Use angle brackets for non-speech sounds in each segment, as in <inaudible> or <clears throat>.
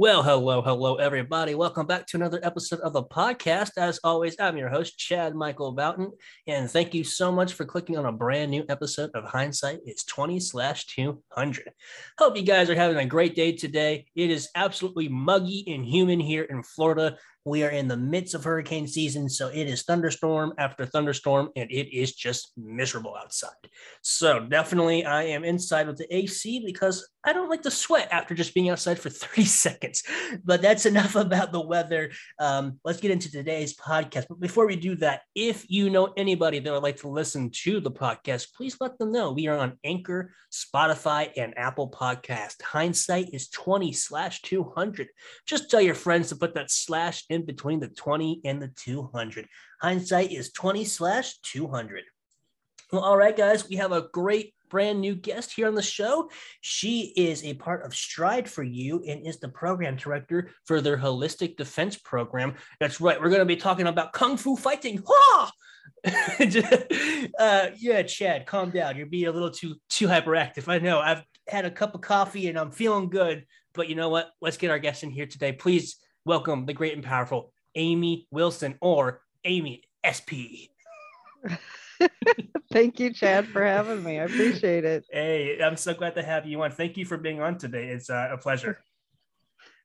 Well, hello, hello, everybody. Welcome back to another episode of the podcast. As always, I'm your host, Chad Michael Bouton, and thank you so much for clicking on a brand new episode of Hindsight is 20 slash 200. Hope you guys are having a great day today. It is absolutely muggy and humid here in Florida. We are in the midst of hurricane season, so it is thunderstorm after thunderstorm, and it is just miserable outside. So definitely, I am inside with the AC because I don't like to sweat after just being outside for <laughs> 30 seconds. But that's enough about the weather. Um, let's get into today's podcast. But before we do that, if you know anybody that would like to listen to the podcast, please let them know. We are on Anchor, Spotify, and Apple Podcast. Hindsight is 20 slash 200. Just tell your friends to put that slash in between the 20 and the 200. Hindsight is 20 slash 200. Well, all right, guys, we have a great brand new guest here on the show. She is a part of Strive for You and is the program director for their holistic defense program. That's right. We're going to be talking about kung fu fighting. <laughs> <laughs> uh, yeah, Chad, calm down. You're being a little too too hyperactive. I know. I've had a cup of coffee and I'm feeling good. But you know what? Let's get our guest in here today. Please welcome the great and powerful Amy Wilson or Amy SP. <laughs> Thank you, Chad, for having me. I appreciate it. Hey, I'm so glad to have you on. Thank you for being on today. It's uh, a pleasure.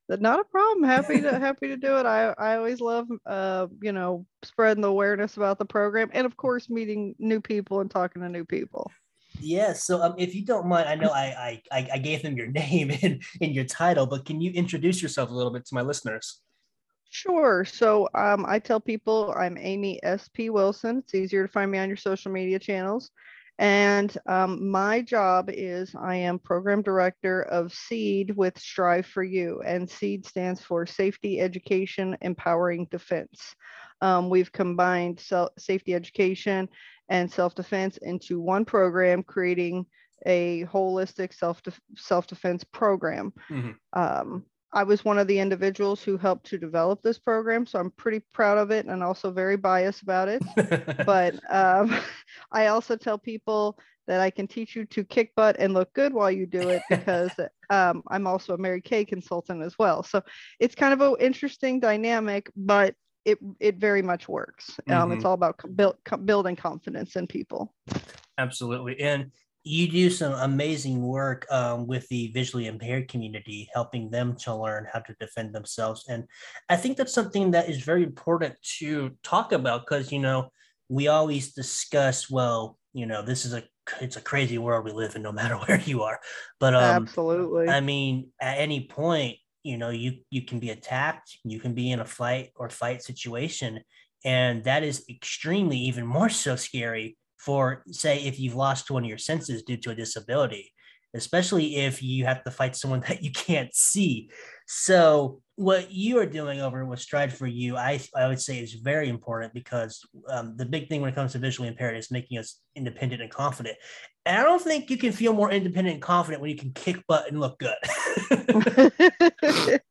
Not a problem. Happy to happy to do it. I I always love uh you know spreading the awareness about the program and of course meeting new people and talking to new people. Yeah. So um, if you don't mind, I know I I I gave them your <laughs> name and in your title, but can you introduce yourself a little bit to my listeners? Sure. So um, I tell people I'm Amy S.P. Wilson. It's easier to find me on your social media channels. And um, my job is I am program director of SEED with Strive for You. And SEED stands for Safety Education Empowering Defense. Um, we've combined safety education and self defense into one program, creating a holistic self self defense program. Mm-hmm. Um, I was one of the individuals who helped to develop this program, so I'm pretty proud of it and also very biased about it. <laughs> but um, <laughs> I also tell people that I can teach you to kick butt and look good while you do it because um, I'm also a Mary Kay consultant as well. So it's kind of an interesting dynamic, but it it very much works. Um, mm-hmm. It's all about build, building confidence in people. Absolutely, and you do some amazing work um, with the visually impaired community, helping them to learn how to defend themselves. And I think that's something that is very important to talk about because, you know, we always discuss, well, you know, this is a it's a crazy world we live in, no <laughs> matter where you are. But um, absolutely, I mean, at any point, you know, you you can be attacked, you can be in a flight or fight situation, and that is extremely even more so scary for say if you've lost one of your senses due to a disability especially if you have to fight someone <laughs> that you can't see. So what you are doing over with strive for you i, I would say is very important because um, the big thing when it comes to visually impaired is making us independent and confident. And i don't think you can feel more independent and confident when you can kick butt and look good. <laughs>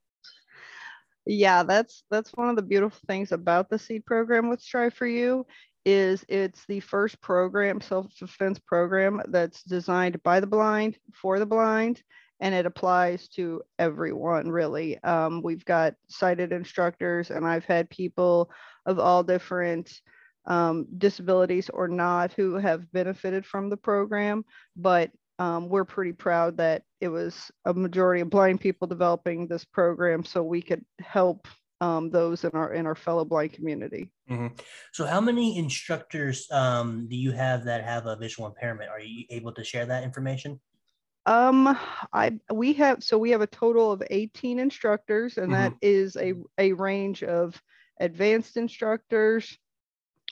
Yeah that's that's one of the beautiful things about the seed program with strive for you is it's the first program, self-defense program that's designed by the blind for the blind, and it applies to everyone really. Um, we've got sighted instructors, and I've had people of all different um, disabilities or not who have benefited from the program, but um, we're pretty proud that it was a majority of blind people developing this program so we could help um, those in our in our fellow blind community. Mm-hmm. So, how many instructors um, do you have that have a visual impairment? Are you able to share that information? Um, I we have so we have a total of 18 instructors, and mm-hmm. that is a a range of advanced instructors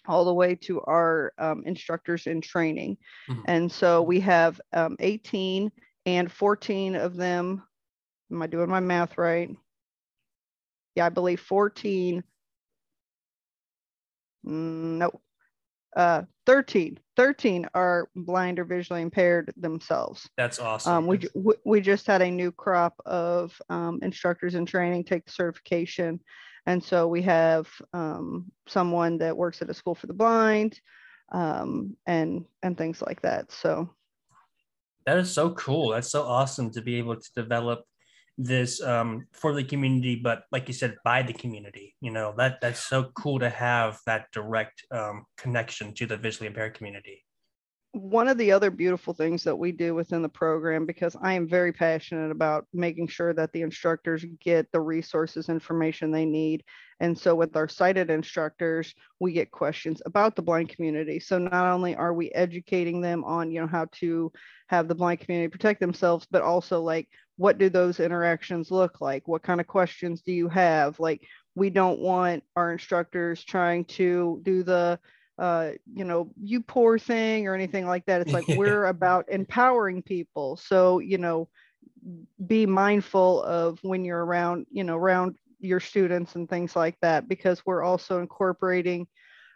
all the way to our um, instructors in training. Mm-hmm. And so we have um, 18 and 14 of them. Am I doing my math right? yeah, I believe 14, mm, no, uh, 13, 13 are blind or visually impaired themselves. That's awesome. Um, we, we just had a new crop of um, instructors in training take the certification. And so we have um, someone that works at a school for the blind um, and, and things like that. So that is so cool. That's so awesome to be able to develop this um, for the community, but like you said, by the community. You know that that's so cool to have that direct um, connection to the visually impaired community one of the other beautiful things that we do within the program because i am very passionate about making sure that the instructors get the resources information they need. And so with our sighted instructors we get questions about the blind community. So not only are we educating them on you know how to have the blind community protect themselves but also like what do those interactions look like? What kind of questions do you have? Like we don't want our instructors trying to do the uh, you know, you poor thing or anything like that. It's like <laughs> we're about empowering people. So, you know, be mindful of when you're around, you know, around your students and things like that, because we're also incorporating,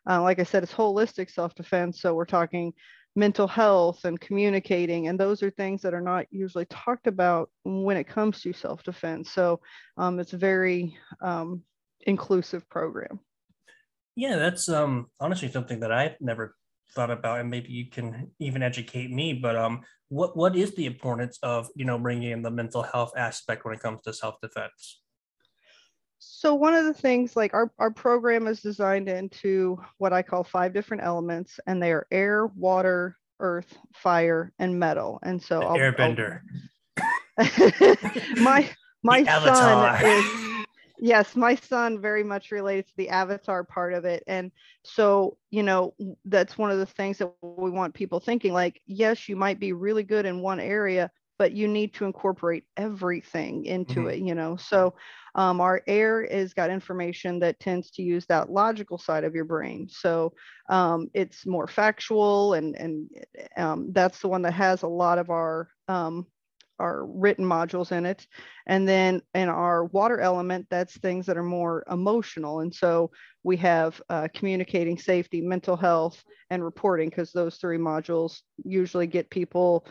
uh, like I said, it's holistic self defense. So we're talking mental health and communicating, and those are things that are not usually talked about when it comes to self defense. So um, it's a very um, inclusive program. Yeah, that's um honestly something that I've never thought about, and maybe you can even educate me. But um, what what is the importance of you know bringing in the mental health aspect when it comes to self defense? So one of the things, like our our program is designed into what I call five different elements, and they are air, water, earth, fire, and metal. And so I'll, airbender. I'll, <laughs> my my son is yes my son very much relates to the avatar part of it. And so you know that's one of the things that we want people thinking like yes you might be really good in one area but you need to incorporate everything into mm-hmm. it you know? So um, our air is got information that tends to use that logical side of your brain. So um, it's more factual and and um, that's the one that has a lot of our um, our written modules in it. And then in our water element, that's things that are more emotional. And so we have uh, communicating safety, mental health, and reporting, because those three modules usually get people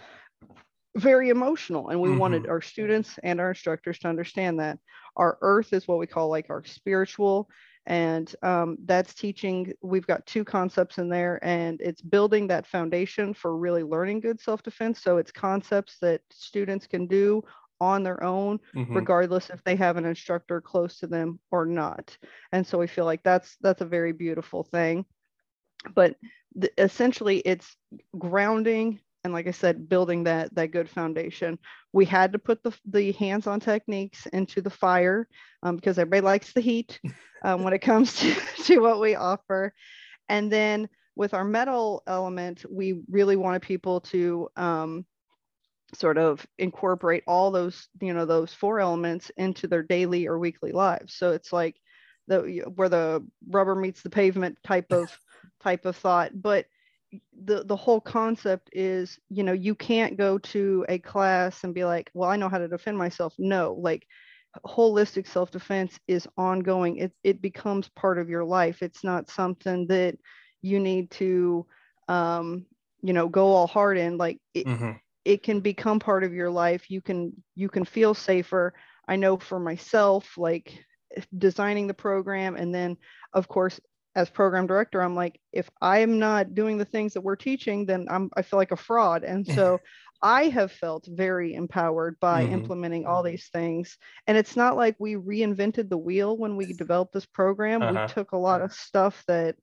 very emotional. And we mm-hmm. wanted our students and our instructors to understand that. Our earth is what we call like our spiritual and um, that's teaching we've got two concepts in there and it's building that foundation for really learning good self-defense. So it's concepts that students can do on their own mm-hmm. regardless if they have an instructor close to them or not. And so we feel like that's that's a very beautiful thing. But the, essentially it's grounding and like I said, building that that good foundation. We had to put the, the hands-on techniques into the fire um, because everybody likes the heat <laughs> um, when it comes to, <laughs> to what we offer. And then with our metal element, we really wanted people to um, sort of incorporate all those, you know, those four elements into their daily or weekly lives. So it's like the where the rubber meets the pavement type of <laughs> type of thought, but the the whole concept is you know you can't go to a class and be like well i know how to defend myself. No like holistic self-defense is ongoing. It, it becomes part of your life. It's not something that you need to um you know go all hard in. Like it, mm-hmm. it can become part of your life. You can you can feel safer. I know for myself like designing the program and then of course as program director i'm like if i'm not doing the things that we're teaching then i'm i feel like a fraud and <laughs> so i have felt very empowered by mm-hmm. implementing all these things and it's not like we reinvented the wheel when we developed this program uh-huh. we took a lot of stuff that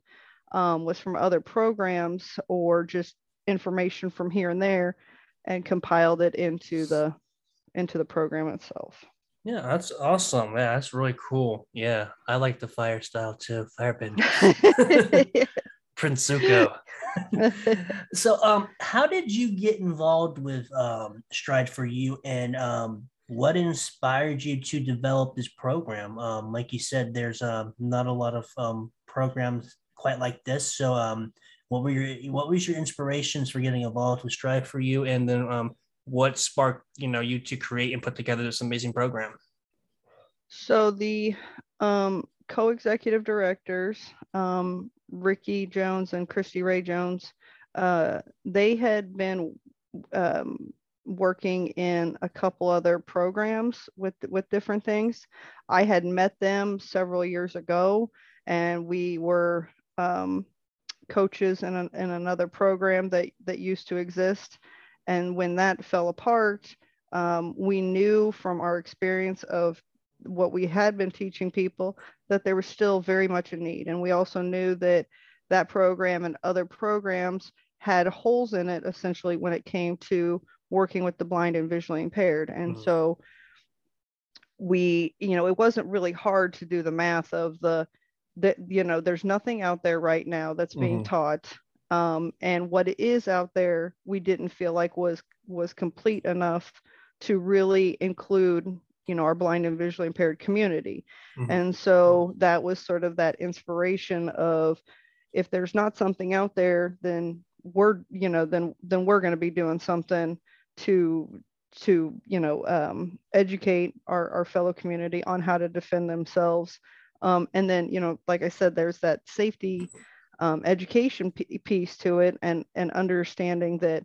um, was from other programs or just information from here and there and compiled it into the into the program itself yeah, that's awesome. Yeah, that's really cool. Yeah, I like the fire style too. Firebend. Prince Zuko. so, um, how did you get involved with um, Strive for You, and um, what inspired you to develop this program? Um, like you said, there's um, not a lot of um, programs quite like this. So, um, what were your what was your inspirations for getting involved with Strive for You, and then um, what sparked you know you to create and put together this amazing program? So the um, co-executive directors um, ricky jones and christy ray jones uh, they had been um, working in a couple other programs with with different things. I had met them several years ago and we were um, coaches in, in another program that that used to exist and when that fell apart, um, we knew from our experience of what we had been teaching people that there was still very much a need. And we also knew that that program and other programs had holes in it essentially when it came to working with the blind and visually impaired. And mm-hmm. so we, you know, it wasn't really hard to do the math of the, that, you know, there's nothing out there right now that's being mm-hmm. taught. Um, and what is out there, we didn't feel like was was complete enough to really include you know our blind and visually impaired community mm-hmm. and so that was sort of that inspiration of if there's not something out there then we're you know then then we're going to be doing something to to you know um, educate our, our fellow community on how to defend themselves um, and then you know like i said there's that safety um, education piece to it and and understanding that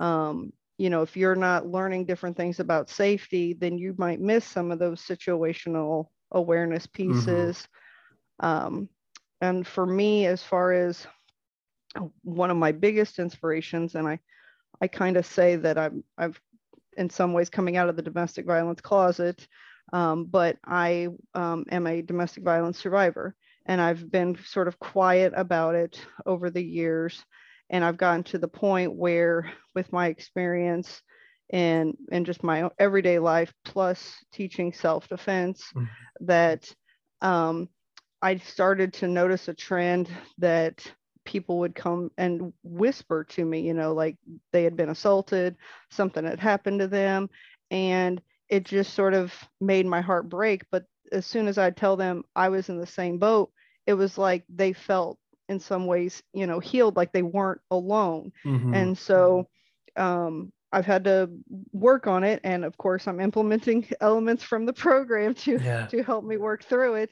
um, you know if you're not learning different things about safety then you might miss some of those situational awareness mm-hmm. pieces mm-hmm. um, and for me as far as one of my biggest inspirations and i i kind of say that i'm i've in some ways coming out of the domestic violence closet um, but i um, am a domestic violence survivor and i've been sort of quiet about it over the years and I've gotten to the point where with my experience and and just my everyday life plus teaching self-defense mm-hmm. that um, I started to notice a trend that people would come and whisper to me, you know, like they had been assaulted, something had happened to them, and it just sort of made my heart break. But as soon as I'd tell them I was in the same boat, it was like they felt in some ways, you know, healed like they weren't alone. Mm-hmm. And so um, I've had to work on it. And of course, I'm implementing <laughs> elements from the program to, yeah. to help me work through it.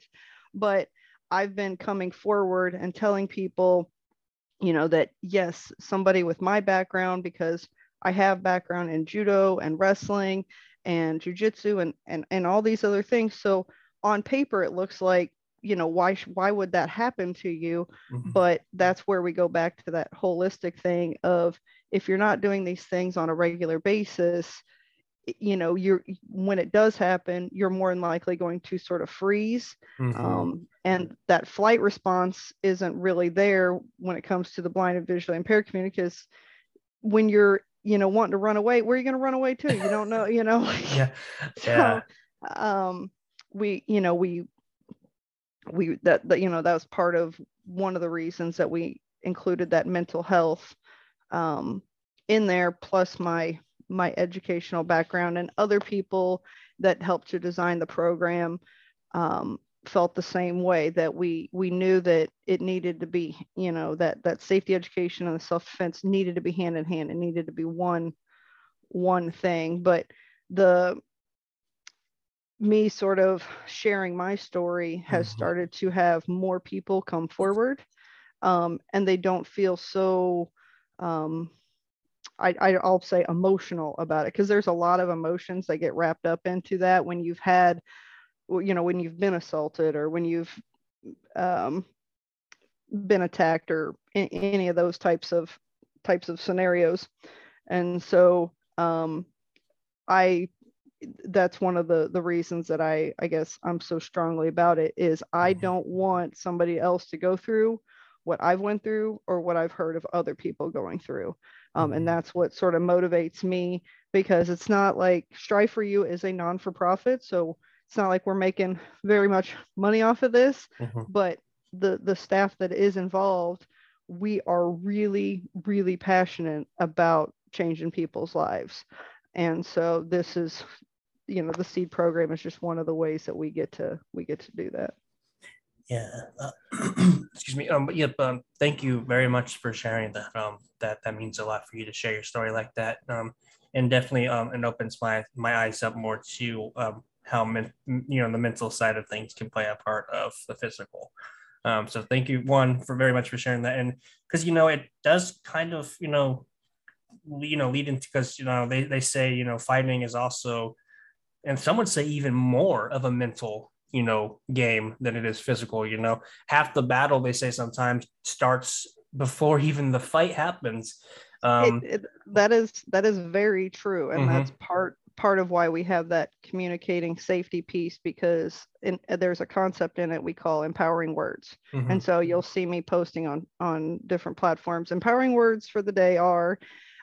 But I've been coming forward and telling people, you know, that yes, somebody with my background, because I have background in judo and wrestling and jujitsu and, and, and all these other things. So on paper, it looks like you know why why would that happen to you? Mm-hmm. but that's where we go back to that holistic thing of if you're not doing these things on a regular basis you know you're when it does happen you're more than likely going to sort of freeze. Mm-hmm. um, and that flight response isn't really there when it comes to the blind and visually impaired community because when you're you know wanting to run away where are you going to run away to? You don't know you know? <laughs> Yeah. <laughs> Yeah. So, um we you know we we that, that you know that was part of one of the reasons that we included that mental health um, in there plus my my educational background and other people that helped to design the program um, felt the same way that we we knew that it needed to be you know that that safety education and the self-defense needed to be hand in hand. It needed to be one one thing. But the me sort of sharing my story has mm-hmm. started to have more people come forward um, and they don't feel so um, I, will say emotional about it because there's a lot of emotions that get wrapped up into that when you've had you know when you've been assaulted or when you've um, been attacked or in, any of those types of types of scenarios and so um, i that's one of the the reasons that I I guess I'm so strongly about it is I mm-hmm. don't want somebody else to go through what I've went through or what I've heard of other people going through. Um, and mm-hmm. that's what sort of motivates me because it's not like Strive for You is a non for profit. So it's not like we're making very much money off of this, mm-hmm. but the, the staff that is involved, we are really, really passionate about changing people's lives. And so this is you know the seed program is just one of the ways that we get to we get to do that. Yeah uh, <clears throat> excuse me um but yep um thank you very much for sharing that um that that means a lot for you to share your story like that um and definitely um it opens my my eyes up more to um how men, you know the mental side of things can play a part of the physical. Um so thank you one for very much for sharing that and because you know it does kind of you know you know lead into because you know they, they say you know fighting is also and some would say even more of a mental you know game than it is physical you know half the battle they say sometimes starts before even the fight happens um, it, it, that is that is very true and mm-hmm. that's part part of why we have that communicating safety piece because in, there's a concept in it we call empowering words Mhm. and so you'll see me posting on on different platforms empowering words for the day are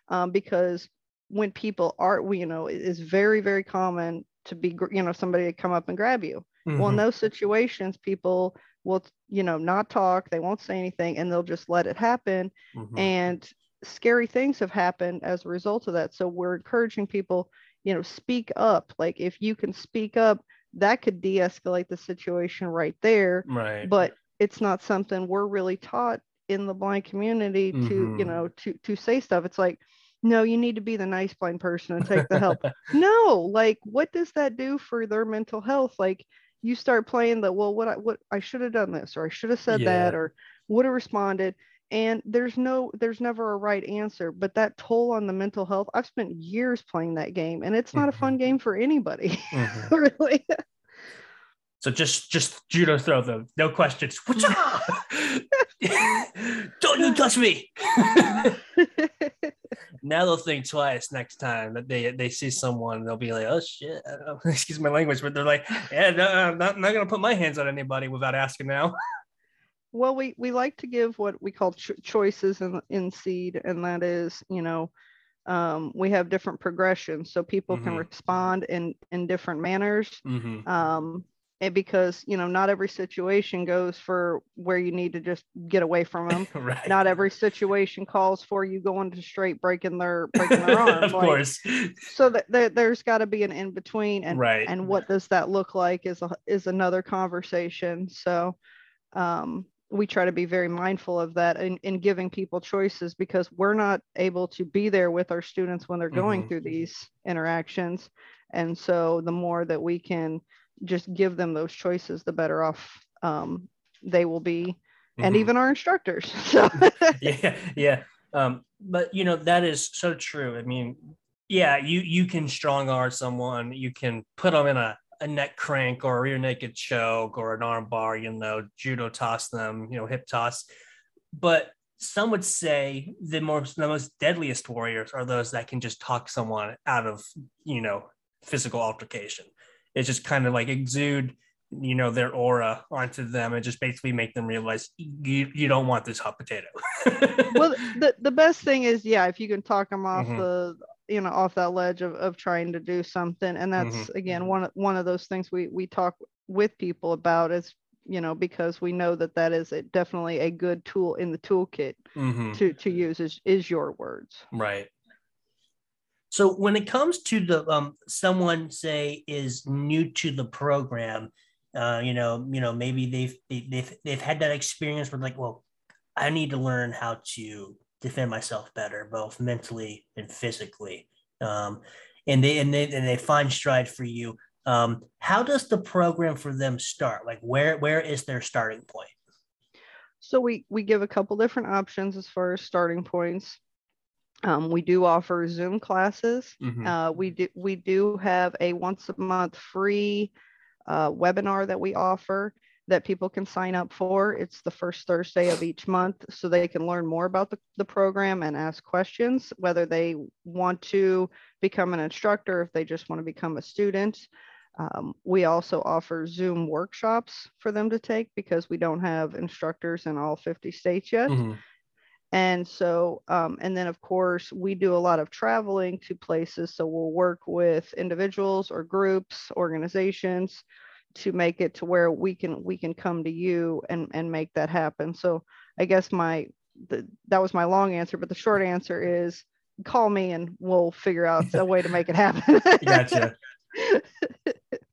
um, because when people are we you know it is very very common to be you know somebody to come up and grab you well in Mhm. those situations people will you know not talk they won't say anything and they'll just let it happen Mhm. and scary things have happened as a result of that so we're encouraging people you know speak up like if you can speak up that could de-escalate the situation right there right. but it's not something we're really taught in the blind community to you Mhm. know to to say stuff it's like no you need to be the nice blind person and take the help <laughs> no like what does that do for their mental health like you start playing the well what i what i should have done this or i should have said that or would have responded and there's no there's never a right answer but that toll on the mental health i've spent years playing that game and it's not a fun Mhm. game for anybody <laughs> Mhm. really So just just judo throw them, no questions. <laughs> <laughs> Don't you touch me! <laughs> now they'll think twice next time that they they see someone. They'll be like, "Oh shit!" I don't know, Excuse my language, but they're like, "Yeah, no, I'm not, not gonna put my hands on anybody without asking now." well we we like to give what we call ch- choices in in seed and that is you know um, we have different progressions so people can Mhm. respond in in different manners Mm-hmm. um, and because you know not every situation goes for where you need to just get away from them <laughs> right. not every situation calls for you going to straight breaking their breaking their <laughs> arm of like, course. so that there, there's got to be an in between and right. and what does that look like is a, is another conversation so um, we try to be very mindful of that in, in giving people choices because we're not able to be there with our students when they're going Mhm. through these interactions and so the more that we can just give them those choices the better off um, they will be and Mhm. even our instructors. <laughs> So <laughs> yeah yeah. Um but you know that is so true. I mean yeah you you can strong arm someone. You can put them in a, a neck crank or a rear naked choke or an arm bar you know judo toss them you know hip toss. But some would say the most the most deadliest warriors are those that can just talk someone out of you know physical altercation it's just kind of like exude you know their aura onto them and just basically make them realize you you don't want this hot potato <laughs> well the, the best thing is yeah if you can talk them off Mhm. the you know off that ledge of, of trying to do something and that's Mm-hmm. again one of one of those things we we talk with people about is you know because we know that that is a, definitely a good tool in the toolkit Mhm. to to use is is your words right so when it comes to the um someone say is new to the program uh you know you know maybe they've they- they've they've had that experience where like well i need to learn how to defend myself better both mentally and physically. Um and they and they and they find strive for you. Um how does the program for them start? Like where where is their starting point? So we we give a couple different options as far as starting points um, we do offer zoom classes Mhm. Uh, we do we do have a once a month free uh, webinar that we offer that people can sign up for. It's the first Thursday of each month, so they can learn more about the, the program and ask questions, whether they want to become an instructor, if they just want to become a student. Um, we also offer Zoom workshops for them to take because we don't have instructors in all 50 states yet. Mhm. And so, um, and then of course, we do a lot of traveling to places. So we'll work with individuals or groups, organizations to make it to where we can we can come to you and and make that happen. So I guess my the, that was my long answer, but the short answer is call me and we'll figure out a way to make it happen. <laughs> gotcha <laughs>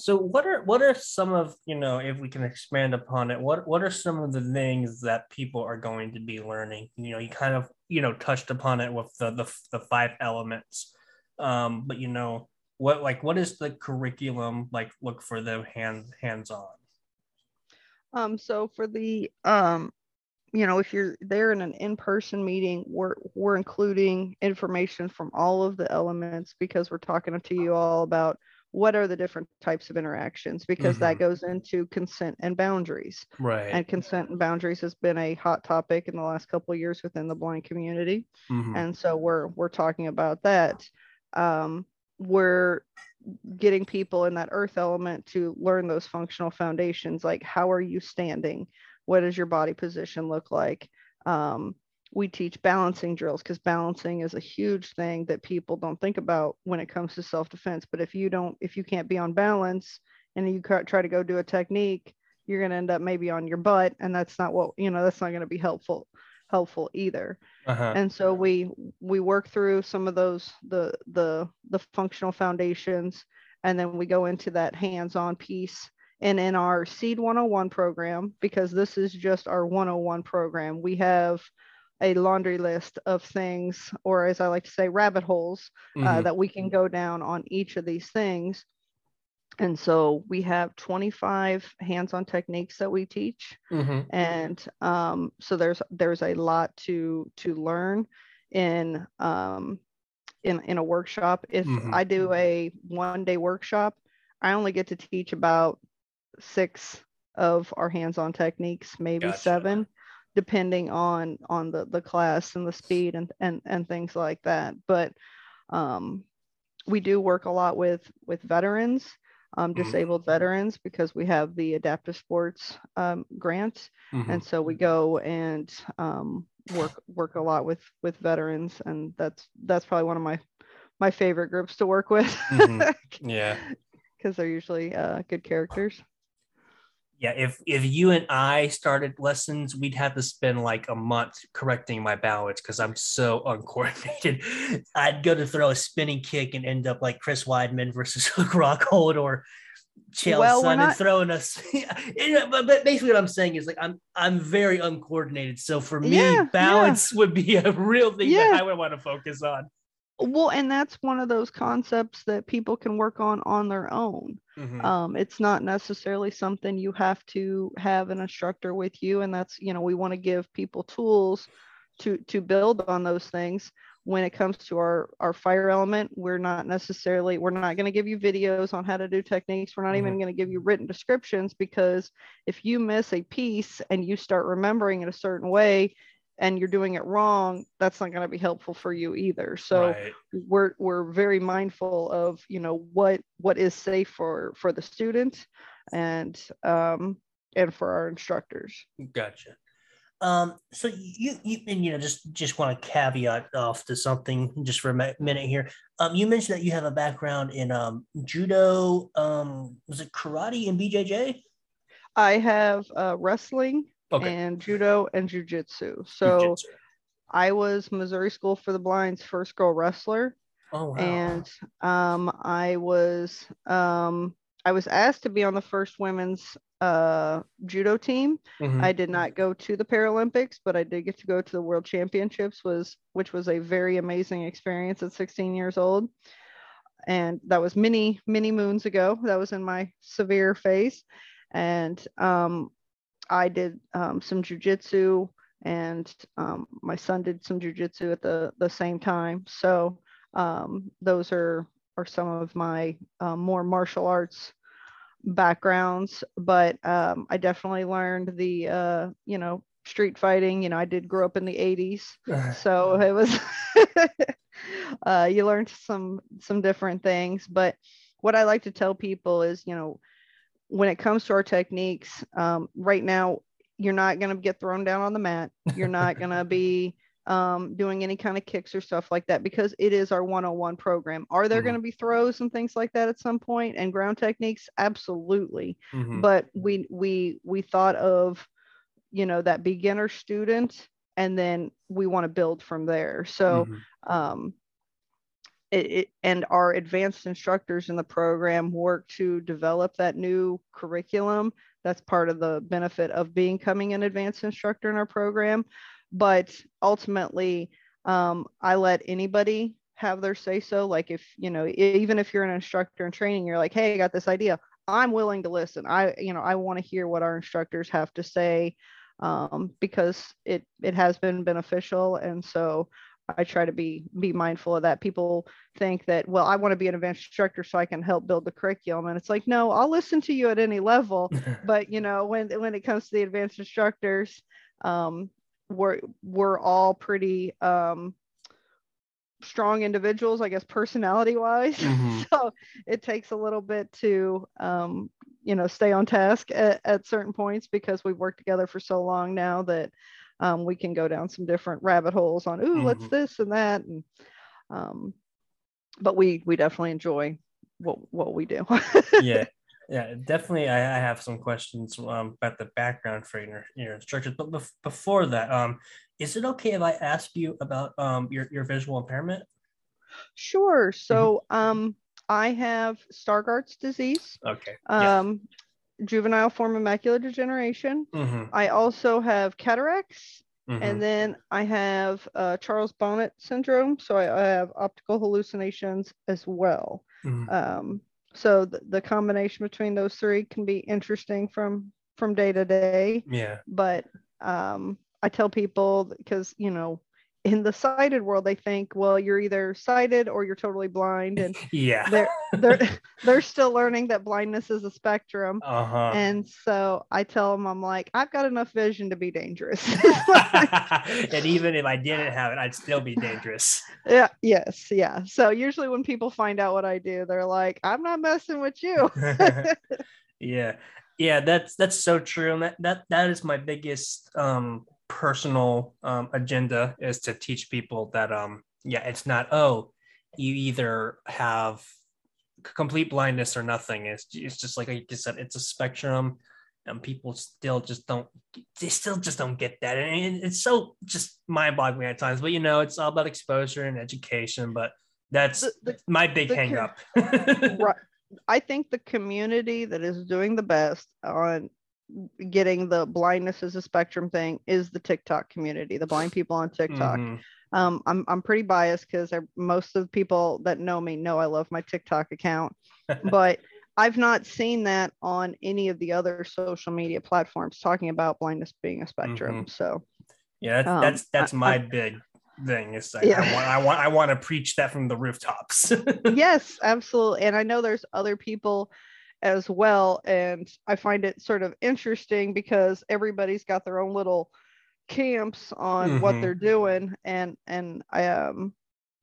so what are what are some of you know if we can expand upon it what what are some of the things that people are going to be learning? You know you kind of you know touched upon it with the the, the five elements. Um but you know what like what is the curriculum like look for them hands hands on Um, so for the um, you know, if you're there in an in-person meeting, we're we're including information from all of the elements because we're talking to you all about what are the different types of interactions because that goes into consent and boundaries. right And consent and boundaries has been a hot topic in the last couple of years within the blind community. Mhm. And so we're we're talking about that. um, we're getting people in that earth element to learn those functional foundations like how are you standing what does your body position look like um, we teach balancing drills because balancing is a huge thing that people don't think about when it comes to self-defense but if you don't if you can't be on balance and you try to go do a technique you're going to end up maybe on your butt and that's not what you know that's not going to be helpful helpful either uh-huh. and so we we work through some of those the the the functional foundations and then we go into that hands-on piece and in our seed 101 program because this is just our 101 program we have a laundry list of things or as i like to say rabbit holes uh, mm-hmm. uh, that we can go down on each of these things and so we have 25 hands-on techniques that we teach mm-hmm. and um, so there's there's a lot to to learn in um, in in a workshop if mm-hmm. i do a one day workshop i only get to teach about six of our hands-on techniques maybe gotcha. seven depending on on the the class and the speed and and and things like that but um, we do work a lot with with veterans um, mm-hmm. disabled mm-hmm. veterans because we have the adaptive sports um, grant, mm-hmm. and so we go and um, work work a lot with with veterans, and that's that's probably one of my my favorite groups to work with. mm-hmm. <laughs> Yeah, <laughs> because they're usually uh, good characters yeah if if you and i started lessons we'd have to spend like a month correcting my balance because i'm so <laughs> uncoordinated i'd go to throw a spinning kick and end up like chris weidman versus <laughs> Luke Rockhold or Chael well, not... throwing us <laughs> uh, but, but basically what i'm saying is like i'm i'm very uncoordinated so for me yeah, balance yeah. would be a real thing yeah. that i would want to focus on well and that's one of those concepts that people can work on on their own mm-hmm. um, it's not necessarily something you have to have an instructor with you and that's you know we want to give people tools to to build on those things when it comes to our our fire element we're not necessarily we're not going to give you videos on how to do techniques we're not mm-hmm. even going to give you written descriptions because if you miss a piece and you start remembering it a certain way and you're doing it wrong that's not going to be helpful for you either. So right. we're we're very mindful of you know what what is safe for for the student and um and for our instructors. Gotcha. Um so you you and you know just just want to caveat off to something just for a minute here. Um you mentioned that you have a background in um judo um was it karate and bjj i have uh wrestling okay. and judo and jujitsu. So jiu-jitsu. I was Missouri School for the Blind's first girl wrestler. Oh, wow. And um, I was um, I was asked to be on the first women's uh, judo team. Mm-hmm. I did not go to the Paralympics, but I did get to go to the World Championships, was which was a very amazing experience at 16 years old. And that was many, many moons ago. That was in my severe phase. And um, I did um, some jujitsu, and um, my son did some jujitsu at the the same time. So um, those are are some of my uh, more martial arts backgrounds. But um, I definitely learned the uh, you know street fighting. You know, I did grow up in the '80s, so <laughs> it was uh, you learned some some different things. But what I like to tell people is, you know, when it comes to our techniques, um, right now, you're not going to get thrown down on the mat. You're not going to be <laughs> um, doing any kind of kicks or stuff like that because it is our 101 program. Are there mm-hmm. going to be throws and things like that at some point and ground techniques? Absolutely. Mm-hmm. But we we we thought of, you know, that beginner student and then we want to build from there. So mm-hmm. um, it, it, and our advanced instructors in the program work to develop that new curriculum. That's part of the benefit of becoming an advanced instructor in our program. But ultimately, um, I let anybody have their say so. Like if, you know, even if you're an instructor in training, you're like, hey, I got this idea. I'm willing to listen. I, you know, I want to hear what our instructors have to say um, because it it has been beneficial. And so I try to be be mindful of that. People think that, well, I want to be an advanced instructor so I can help build the curriculum. And it's like, no, I'll listen to you at any level. <laughs> but you know, when when it comes to the advanced instructors, um, we're we're all pretty um, strong individuals, I guess, personality wise. <laughs> Mhm. so it takes a little bit to, um, you know, stay on task at, at certain points because we've worked together for so long now that um, we can go down some different rabbit holes on, ooh, what's Mhm. this and that. And, um, but we, we definitely enjoy what, what we do. <laughs> yeah yeah definitely I, I have some questions um, about the background for your, your instructors but bef- before that um is it okay if i ask you about um your, your visual impairment Sure. So um, I have Stargardt's disease, okay yeah. Juvenile form of macular degeneration. Mhm, I also have cataracts, mhm. and then I have uh, Charles Bonnet syndrome. So I, I have optical hallucinations as well. Mhm. Um, so the, the combination between those three can be interesting from from day to day. yeah But um, I tell people because you know in the sighted world they think well you're either sighted or you're totally blind and <laughs> yeah. they're they're <laughs> <laughs> they're still learning that blindness is a spectrum. Uh-huh. And so i tell them i'm like i've got enough vision to be dangerous. And even if i didn't have it i'd still be dangerous. Yeah yes yeah. So usually when people find out what i do they're like i'm not messing with you. Yeah. Yeah that's that's so true and that that that is my biggest um personal um agenda is to teach people that um yeah it's not oh you either have complete blindness or nothing. It's, it's just like I just said it's a spectrum and people still just don't they still just don't get that. And it's so just mind-boggling at times but you know it's all about exposure and education but that's The- the- my big the hang up. <laughs> Right. I think the community that is doing the best on getting the blindness as a spectrum thing is the tiktok community the blind people on tiktok Mhm. um, I'm, I'm pretty biased because most of the people that know me know I love my TikTok account, <laughs> but I've not seen that on any of the other social media platforms talking about blindness being a spectrum. So Yeah, that's Um, that's, that's my I- big thing. Is like, Yeah. I want I want I want to preach that from the rooftops. <laughs> yes, absolutely. And I know there's other people as well. And I find it sort of interesting because everybody's got their own little camps on what Mhm. they're doing. And and I um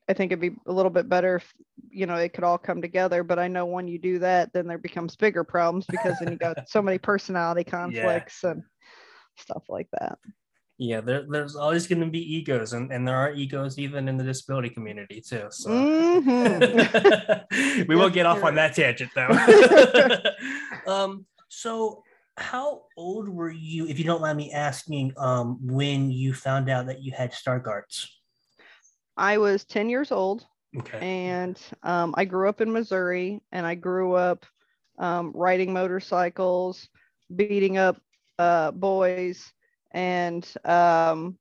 I think it'd be a little bit better if you know it could all come together. But I know when you do that, then there becomes bigger problems because then you got so many <laughs> personality conflicts and stuff like that. Yeah, there, there's always going to be egos, and, and there are egos even in the disability community too. So Mhm. <laughs> we won't get off on that tangent though. <laughs> um, so how old were you, if you don't mind me asking, um, when you found out that you had Stargardt's? I was 10 years old Okay. and um, I grew up in Missouri and I grew up um, riding motorcycles, beating up uh, boys. And um,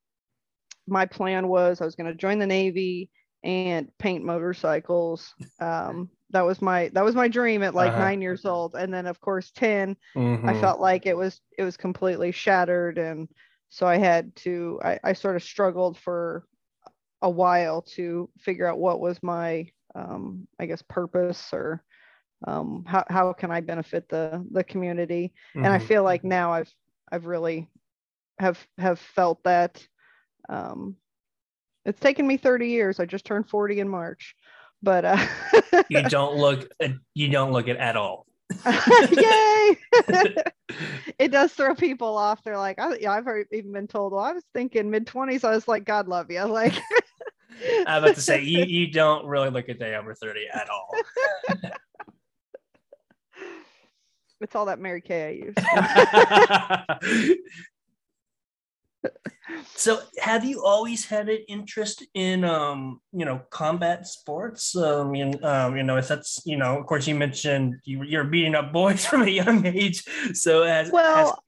my plan was I was going to join the Navy and paint motorcycles. Um, that was my that was my dream at like Uh-huh. nine years old. And then of course 10, I Mhm. felt like it was it was completely shattered. And so I had to I, I sort of struggled for a while to figure out what was my um, I guess purpose or um, how, how can I benefit the the community and I Mhm. feel like now I've I've really have have felt that um, it's taken me 30 years I just turned 40 in March but uh, <laughs> you don't look uh, you don't look it at all. <laughs> yay <laughs> it does throw people off they're like I, yeah, I've heard, even been told well I was thinking mid 20s I was like God love you like I'm about to say you, you don't really look a day over 30 at all. it's all that Mary Kay I use so have you always had an interest in um you know combat sports? Um you, um, you know if that's you know of course you mentioned you, you're beating up boys <laughs> from a young age. So as well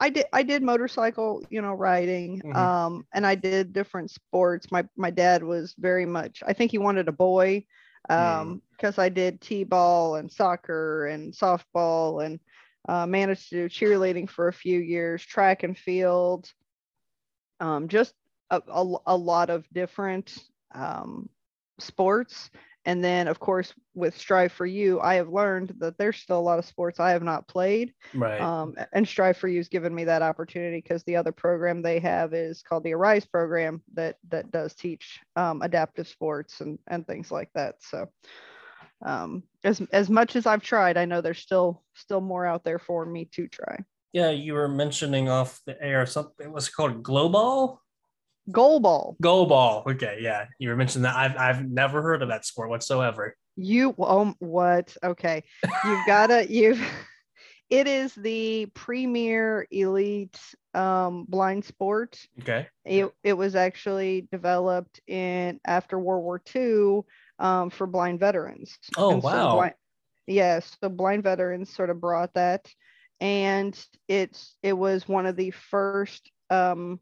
i did i did motorcycle you know riding Mhm. um and i did different sports. My my dad was very much i think he wanted a boy um because i did t-ball and soccer and softball and uh, managed to do cheerleading for a few years track and field um just a, a, a lot of different um sports. And then of course with strive for you i have learned that there's still a lot of sports i have not played. Right. Um, and strive for you has given me that opportunity because the other program they have is called the arise program that that does teach um, adaptive sports and and things like that. So um, as as much as i've tried i know there's still still more out there for me to try yeah you were mentioning off the air something was called global goal ball Go ball. Okay, yeah. You were mentioning that. I've I've never heard of that sport whatsoever. you um what okay you've gotta <laughs> you've it is the premier elite um blind sport Okay. it, it was actually developed in after world war ii um, for blind veterans Oh And so wow. blind, yes the blind veterans sort of brought that and it's it was one of the first um,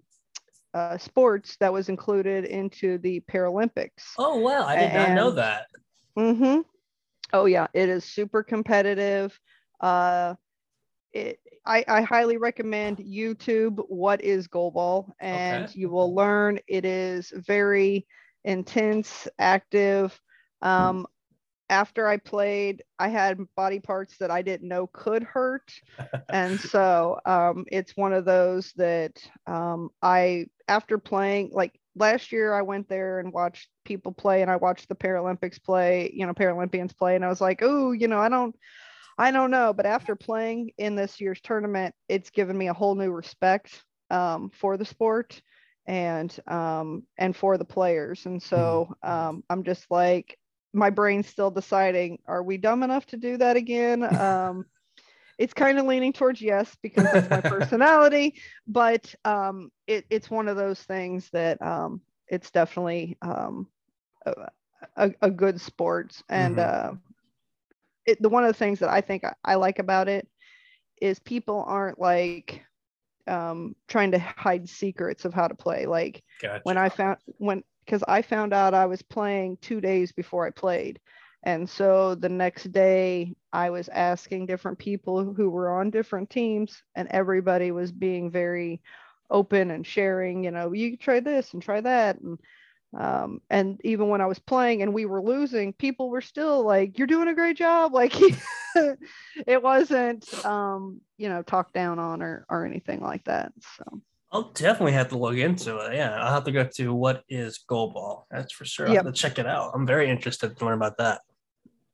uh, sports that was included into the paralympics oh wow. I did not know that. Mm-hmm. Oh yeah, it is super competitive. Uh, it, I, I highly recommend YouTube. What is goalball? And Okay. you will learn. It is very intense, active. Um, after I played, I had body parts that I didn't know could hurt, <laughs> and so um, it's one of those that um, I after playing like last year I went there and watched people play and I watched the Paralympics play, you know, Paralympians play and I was like, "Oh, you know, I don't I don't know, but after playing in this year's tournament, it's given me a whole new respect um, for the sport and um, and for the players. And so um, I'm just like my brain's still deciding, are we dumb enough to do that again? <laughs> Um, it's kind of leaning towards yes because that's my <laughs> personality, but um, it, it's one of those things that um, it's definitely um, a, a, a good sport. And uh, it, the one of the things that I think I, I like about it is people aren't like um, trying to hide secrets of how to play. Like Gotcha. when I found when because I found out I was playing two days before I played. And so the next day I was asking different people who were on different teams, and everybody was being very open and sharing, you know, you try this and try that. And um, and even when I was playing and we were losing, people were still like, You're doing a great job. <laughs> Like it wasn't um, you know, talked down on or or anything like that. So I'll definitely have to look into it. Yeah, I'll have to go to what is goalball. That's for sure. I'll have to check it out. I'm very interested to learn about that.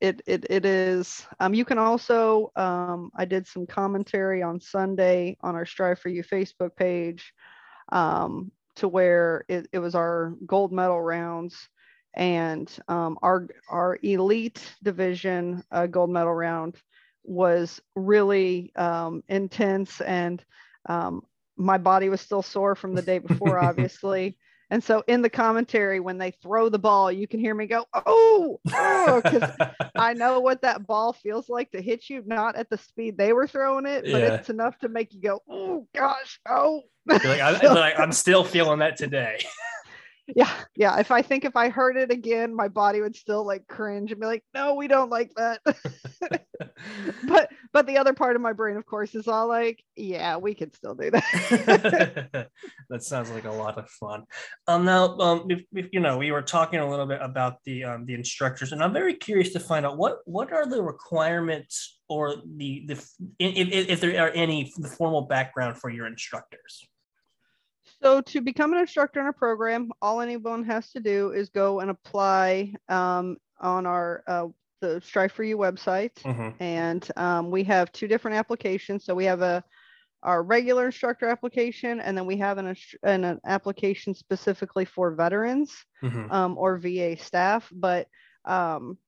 it it, it is um, you can also um, i did some commentary on sunday on our strive for you facebook page um, to where it, it was our gold medal rounds and um, our our elite division uh, gold medal round was really um, intense and um, my body was still sore from the day before <laughs> obviously and so in the commentary when they throw the ball you can hear me go oh oh 'cause <laughs> I know what that ball feels like to hit you, not at the speed they were throwing it, but Yeah. it's enough to make you go, oh gosh, oh. Like, I, <laughs> So- like, I'm still feeling that today. Yeah, yeah. If I think if I heard it again, my body would still like cringe and be like, no, we don't like that. <laughs> <laughs> but but the other part of my brain, of course, is all like, yeah, we can still do that. <laughs> that sounds like a lot of fun. Um, now, um, if, if, you know, we were talking a little bit about the um, the instructors, and I'm very curious to find out what what are the requirements or the the if, if, if there are any the formal background for your instructors. So to become an instructor in a program, all anyone has to do is go and apply um, on our uh, the Strive for You website. Mhm. and um, we have two different applications. So we have a our regular instructor application, and then we have an, an, an application specifically for veterans Mhm. um, or VA staff. But um,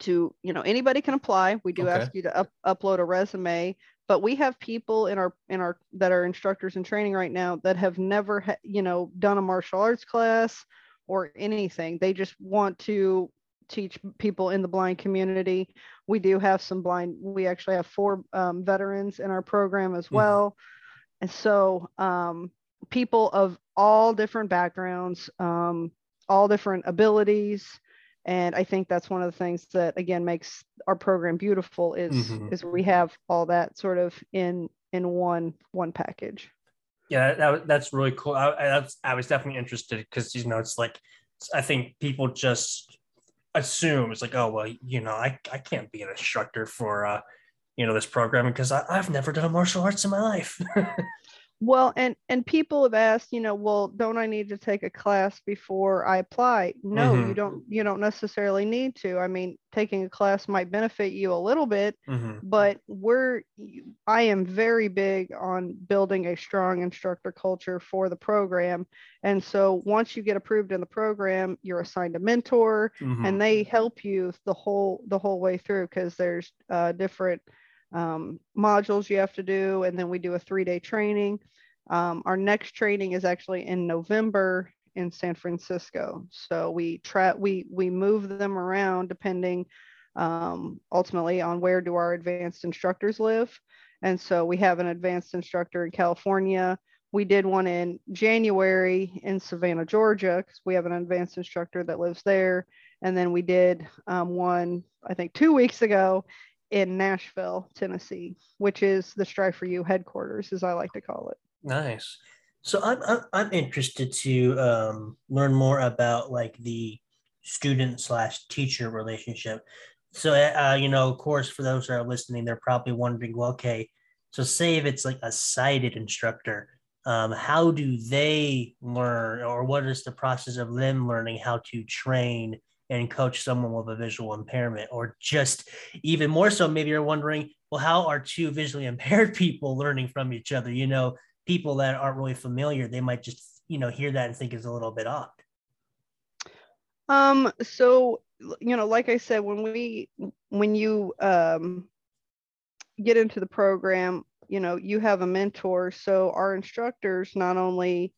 to you know, anybody can apply. We do Okay. ask you to up, upload a resume. But we have people in our in our that are instructors in training right now that have never ha- you know done a martial arts class or anything. They just want to teach people in the blind community. We do have some blind, we actually have four um, veterans in our program as Mhm. well. And so um, people of all different backgrounds, um, all different abilities. And I think that's one of the things that again makes our program beautiful is Mhm. is we have all that sort of in in one one package. Yeah, that, that's really cool. I, I, that's, I was definitely interested because you know it's like I think people just assume it's like, oh well, you know, I, I can't be an instructor for uh, you know, this programming because I've never done martial arts in my life. <laughs> Well, and and people have asked, you know, well, don't I need to take a class before I apply? No, mm-hmm. you don't. You don't necessarily need to. I mean, taking a class might benefit you a little bit, mm-hmm. but we're. I am very big on building a strong instructor culture for the program, and so once you get approved in the program, you're assigned a mentor, mm-hmm. and they help you the whole the whole way through because there's uh, different um, modules you have to do, and then we do a three day training. Um, our next training is actually in November in San Francisco. So we try we we move them around depending um, ultimately on where do our advanced instructors live. And so we have an advanced instructor in California. We did one in January in Savannah, Georgia, because we have an advanced instructor that lives there. And then we did um, one, I think, two weeks ago in Nashville, Tennessee, which is the Strive for You headquarters, as I like to call it. Nice. So I'm I'm, I'm interested to um, learn more about like the student slash teacher relationship. So uh, you know, of course, for those that are listening, they're probably wondering, well, okay, so say if it's like a sighted instructor, um, how do they learn, or what is the process of them learning how to train and coach someone with a visual impairment or just even more so maybe you're wondering well how are two visually impaired <laughs> people learning from each other? You know people that aren't really familiar they might just you know hear that and think it's a little bit odd. Um so you know like i said when we when you um get into the program you know you have a mentor. So our instructors not only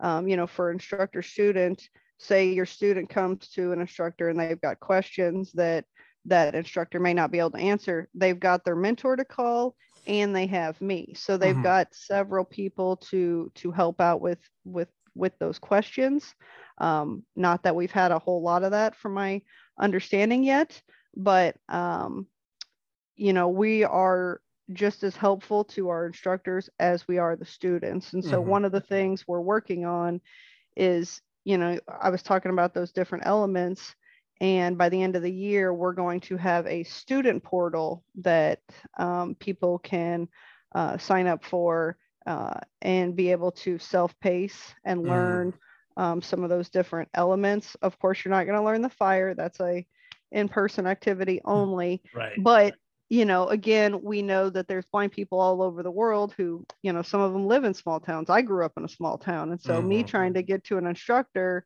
um, you know for instructor student say your student comes to an instructor and they've got questions that that instructor may not be able to answer they've got their mentor to call and they have me so they've mm-hmm. got several people to to help out with with with those questions um, not that we've had a whole lot of that from my understanding yet but um, you know we are just as helpful to our instructors as we are the students and so mm-hmm. one of the things we're working on is you know, I was talking about those different elements. And by the end of the year, we're going to have a student portal that um, people can uh, sign up for uh, and be able to self pace and mm. learn mm. um, some of those different elements. Of course, you're not going to learn the fire, that's a in person activity only. Right. But you know, again, we know that there's blind people all over the world who, you know, some of them live in small towns. I grew up in a small town, and so mm-hmm. me trying to get to an instructor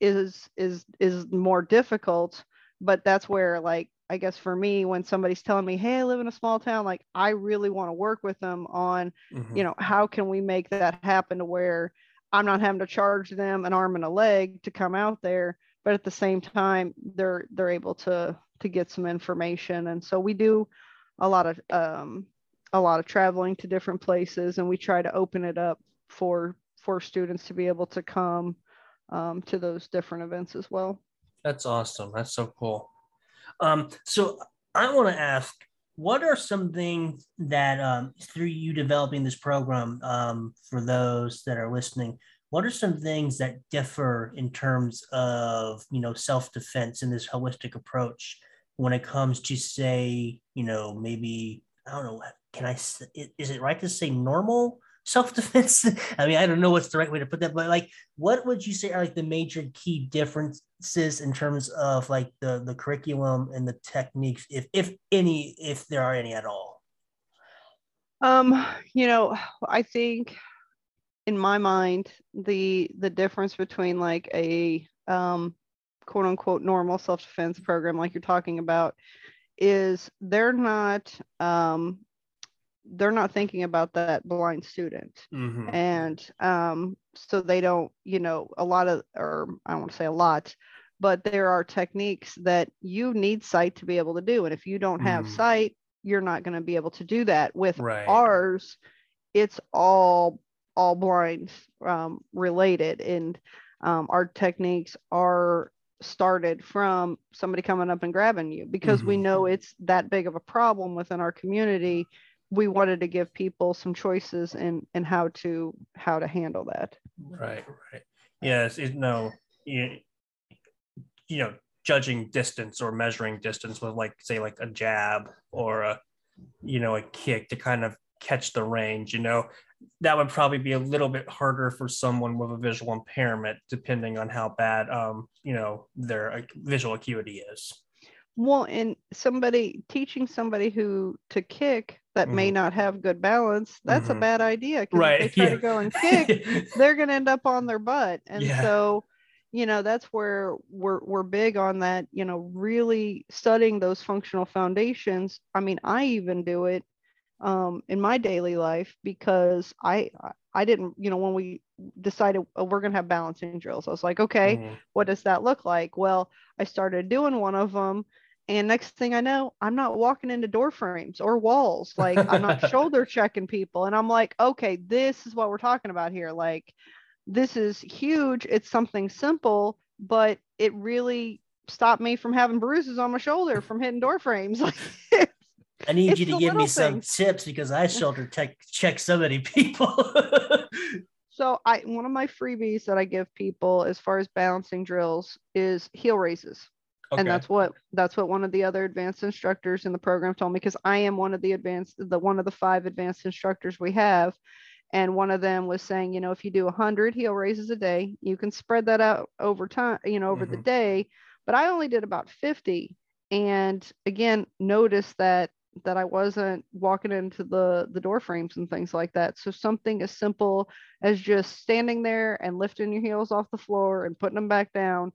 is is is more difficult. But that's where, like, I guess for me, when somebody's telling me, "Hey, I live in a small town," like I really want to work with them on, mm-hmm. you know, how can we make that happen to where I'm not having to charge them an arm and a leg to come out there, but at the same time, they're they're able to to get some information. And so we do a lot of um, a lot of traveling to different places, and we try to open it up for for students to be able to come um, to those different events as well. That's awesome. That's so cool. Um, so I want to ask, what are some things that um, through you developing this program um, for those that are listening? What are some things that differ in terms of you know self defense in this holistic approach when it comes to say, you know, maybe I don't know, can I is it right to say normal self-defense? <laughs> I mean, I don't know what's the right way to put that, but like what would you say are like the major key differences in terms of like the the curriculum and the techniques if if any if there are any at all? Um, you know, I think in my mind the the difference between like a um quote unquote normal self defense program, like you're talking about, is they're not um, they're not thinking about that blind student, mm-hmm. and um, so they don't, you know, a lot of, or I want to say a lot, but there are techniques that you need sight to be able to do, and if you don't have mm. sight, you're not going to be able to do that. With right. ours, it's all all blind um, related and um, our techniques are started from somebody coming up and grabbing you because mm-hmm. we know it's that big of a problem within our community. We wanted to give people some choices in in how to how to handle that. Right right. Yes it, no you, you know judging distance or measuring distance with like say like a jab or a you know a kick to kind of catch the range you know that would probably be a little bit harder for someone with a visual impairment depending on how bad um you know their visual acuity is well and somebody teaching somebody who to kick that mm-hmm. may not have good balance that's mm-hmm. a bad idea right if they try yeah. to go and <laughs> kick they're going to end up on their butt and yeah. so you know that's where we're we're big on that you know really studying those functional foundations i mean i even do it um, in my daily life because i i didn't you know when we decided oh, we're going to have balancing drills i was like okay mm-hmm. what does that look like well i started doing one of them and next thing i know i'm not walking into door frames or walls like i'm not <laughs> shoulder checking people and i'm like okay this is what we're talking about here like this is huge. It's something simple, but it really stopped me from having bruises on my shoulder from hitting door frames. <laughs> I need you to give me some tips because I shoulder tech check so many people. <laughs> so I one of my freebies that I give people as far as balancing drills is heel raises. Okay. And that's what that's what one of the other advanced instructors in the program told me because I am one of the advanced the one of the five advanced instructors we have and one of them was saying you know if you do a 100 heel raises a day you can spread that out over time you know over mm-hmm. the day but i only did about 50 and again notice that that i wasn't walking into the the door frames and things like that. So something as simple as just standing there and lifting your heels off the floor and putting them back down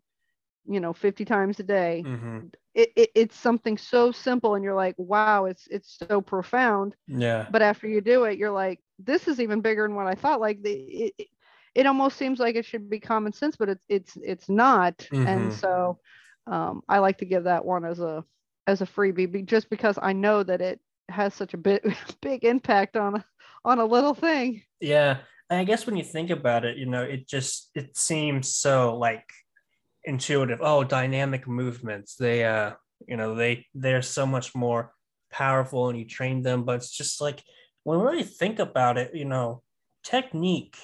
you know 50 times a day. Mm-hmm. it, it, it's something so simple and you're like wow it's it's so profound. Yeah. But after you do it you're like this is even bigger than what i thought. Like the, it, it almost seems like it should be common sense but it's it's it's not. Mm-hmm. and so um, i like to give that one as a as a freebie just because i know that it has such a big <laughs> big impact on on a little thing. Yeah i guess when you think about it you know it just it seems so like intuitive. Oh dynamic movements. They uh you know they they're so much more powerful and you train them but it's just like when we really think about it you know technique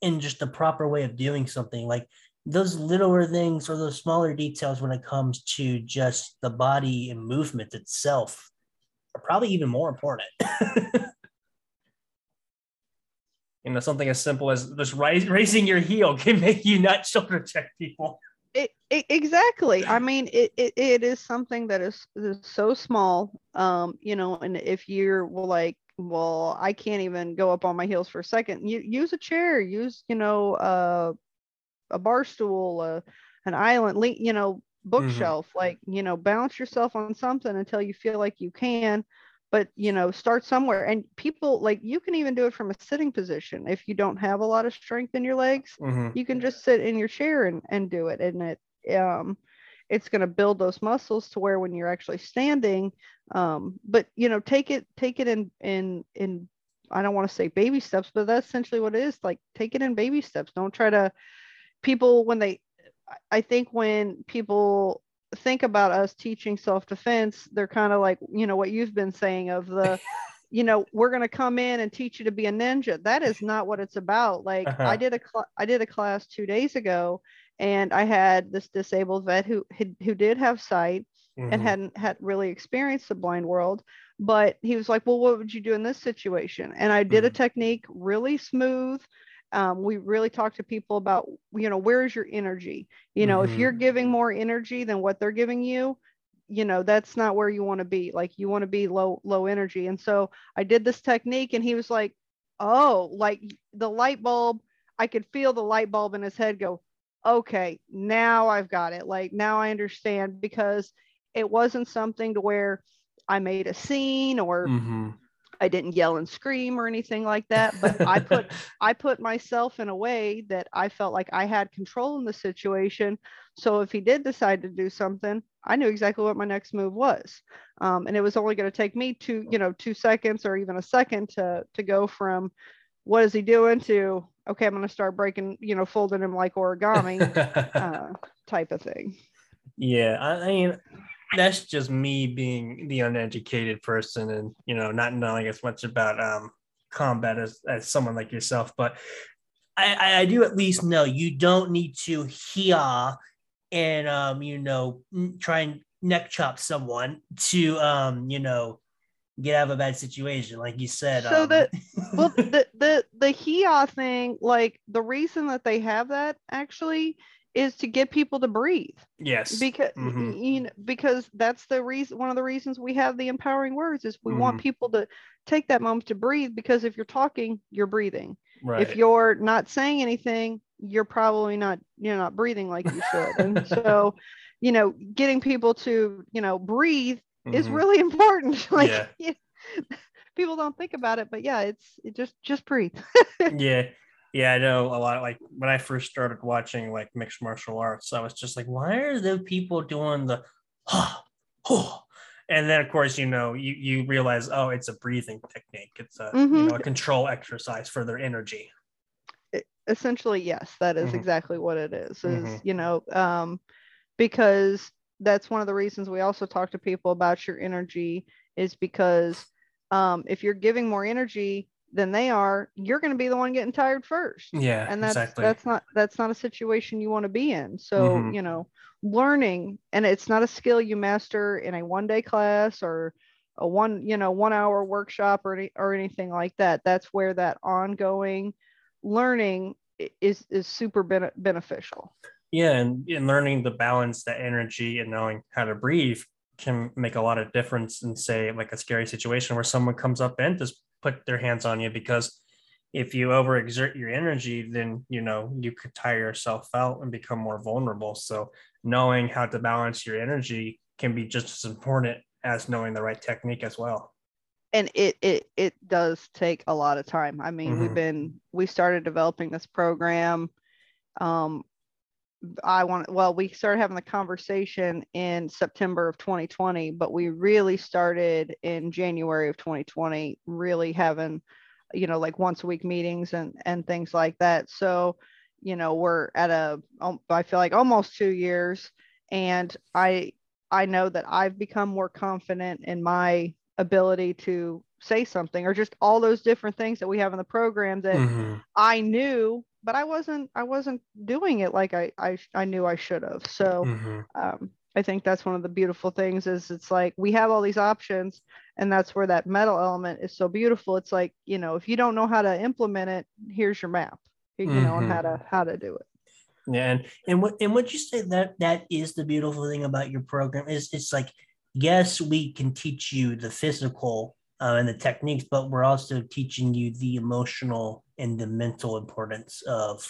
in just the proper way of doing something like those littler things or those smaller details when it comes to just the body and movement itself are probably even more important. <laughs> You know something as simple as just raising your heel <laughs> can make you not shoulder check people. It, it, exactly. I mean it, it, it is something that is, is so small um you know and if you're like well i can't even go up on my heels for a second. You use a chair use you know uh, a bar stool uh, an island you know mm-hmm. bookshelf mm-hmm. like you know balance yourself on something until you feel like you can but you know start somewhere and people like you can even do it from a sitting position if you don't have a lot of strength in your legs mm-hmm. you can just sit in your chair and, and do it and it um it's going to build those muscles to where when you're actually standing um but you know take it take it in in in i don't want to say baby steps but that's essentially what it is like take it in baby steps don't try to people when they i think when people think about us teaching self-defense they're kind of like you know what you've been saying of the <laughs> you know we're going to come in and teach you to be a ninja that is not what it's about like uh-huh. i did a cl- i did a class two days ago and i had this disabled vet who who did have sight mm-hmm. and hadn't had really experienced the blind world but he was like well what would you do in this situation and i did mm-hmm. a technique really smooth um, we really talk to people about you know where's your energy? You know mm-hmm. if you're giving more energy than what they're giving you you know that's not where you want to be. Like you want to be low low energy. And so i did this technique and he was like oh like the light bulb i could feel the light bulb in his head go okay now i've got it. Like now i understand because it wasn't something to where i made a scene or mm-hmm. I didn't yell and scream or anything like that, but I put <laughs> I put myself in a way that I felt like I had control in the situation. So if he did decide to do something, I knew exactly what my next move was, um, and it was only going to take me two you know two seconds or even a second to to go from what is he doing to okay I'm going to start breaking you know folding him like origami <laughs> uh, type of thing. Yeah, I mean that's just me being the uneducated person and you know not knowing as much about um, combat as, as someone like yourself but I, I do at least know you don't need to hear and um, you know, try and neck chop someone to um, you know, get out of a bad situation, like you said. So um, the <laughs> well, the the the HIA thing, like the reason that they have that actually is to get people to breathe yes, because Mhm. you know, because that's the reason one of the reasons we have the empowering words is we Mm-hmm. want people to take that moment to breathe because if you're talking you're breathing right. if you're not saying anything you're probably not you're not breathing like you should and <laughs> so you know getting people to you know breathe is Mhm. really <laughs> important like Yeah. <laughs> yeah, people don't think about it but yeah it's it just just breathe yeah yeah i know a lot like when i first started watching like mixed martial arts i was just like why are the people doing the and then of course you know you you realize oh it's a breathing technique it's a you Mhm. know a control exercise for their energy essentially yes that is Mhm. exactly what it is is Mhm. you know um because that's one of the reasons we also talk to people about your energy is because um if you're giving more energy than they are you're going to be the one getting tired first. Yeah and that's exactly. that's not that's not a situation you want to be in. So Mhm. you know learning and it's not a skill you master in a one day class or a one you know one hour workshop or any, or anything like that. That's where that ongoing learning is is super bene- beneficial. Yeah and, and learning to balance that energy and knowing how to breathe can make a lot of difference in say like a scary situation where someone comes up and just put their hands on you because if you overexert your energy then you know you could tire yourself out and become more vulnerable. So knowing how to balance your energy can be just as important as knowing the right technique as well. And it it it does take a lot of time. I mean Mhm. we've been we started developing this program um i want well we started having the conversation in september of 2020 but we really started in january of 2020 really having you know like once a week meetings and and things like that so you know we're at a um, feel like almost two years and i i know that i've become more confident in my ability to say something or just all those different things that we have in the program that Mhm. I knew, but I wasn't I wasn't doing it like I I, I knew I should have. So Mhm. um, I think that's one of the beautiful things is it's like we have all these options and that's where that metal element is so beautiful. It's like, you know, if you don't know how to implement it, here's your map, you know, on how to how to do it. Yeah, and and what and what you say that that is the beautiful thing about your program is it's like yes we can teach you the physical uh, and the techniques, but we're also teaching you the emotional and the mental importance of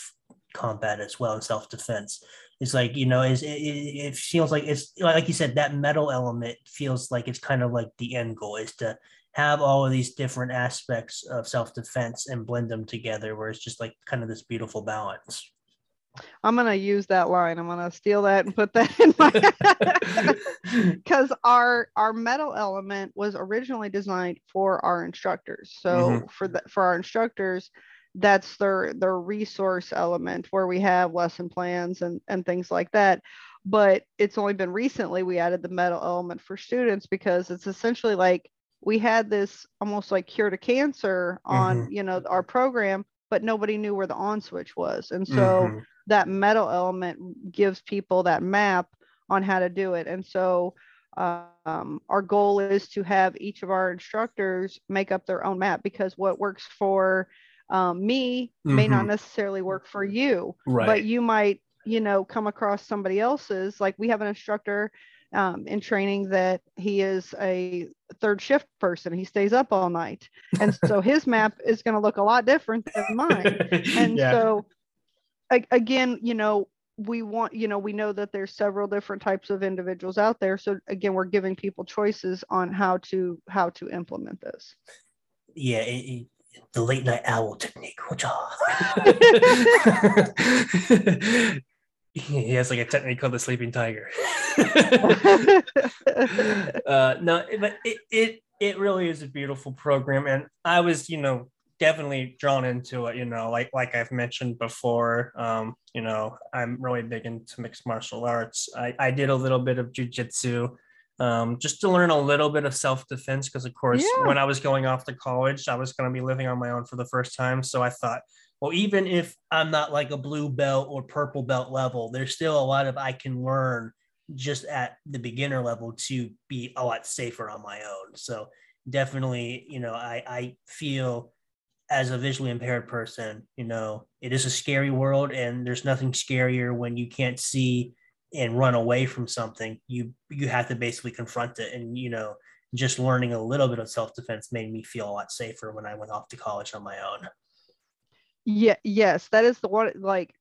combat as well and self defense. It's like you know, it it feels like it's like you said that metal element feels like it's kind of like the end goal is to have all of these different aspects of self defense and blend them together, where it's just like kind of this beautiful balance. I'm gonna use that line. I'm gonna steal that and put that in my because <laughs> our our metal element was originally designed for our instructors so Mhm. for the for our instructors that's their their resource element where we have lesson plans and and things like that but it's only been recently we added the metal element for students because it's essentially like we had this almost like cure to cancer on you know our program but nobody knew where the on switch was and so Mhm. That metal element gives people that map on how to do it. And so um, our goal is to have each of our instructors make up their own map because what works for um, me may not Mhm. necessarily work for you, right. but you might, you know, come across somebody else's. Like we have an instructor um, in training that he is a third shift person. He stays up all night. And so his <laughs> map is going to look a lot different than mine and yeah. so again you know we want you know we know that there's several different types of individuals out there so again we're giving people choices on how to how to implement this yeah, it, it- the late night owl technique. <laughs> he has like a technique called the sleeping tiger. <laughs> <laughs> uh, no, but it, it it really is a beautiful program, and I was you know definitely drawn into it. You know, like like I've mentioned before. Um, you know, I'm really big into mixed martial arts. I I did a little bit of jujitsu. Um, just to learn a little bit of self defense, because of course, Yeah. when I was going off to college, I was going to be living on my own for the first time. So I thought, well even if I'm not like a blue belt or purple belt level, there's still a lot of I can learn just at the beginner level to be a lot safer on my own. So definitely, you know, I, I feel as a visually impaired person, you know, it is a scary world and there's nothing scarier when you can't see and run away from something. You you have to basically confront it. And, you know, just learning a little bit of self-defense made me feel a lot safer when I went off to college on my own. Yeah, yes, that is the one like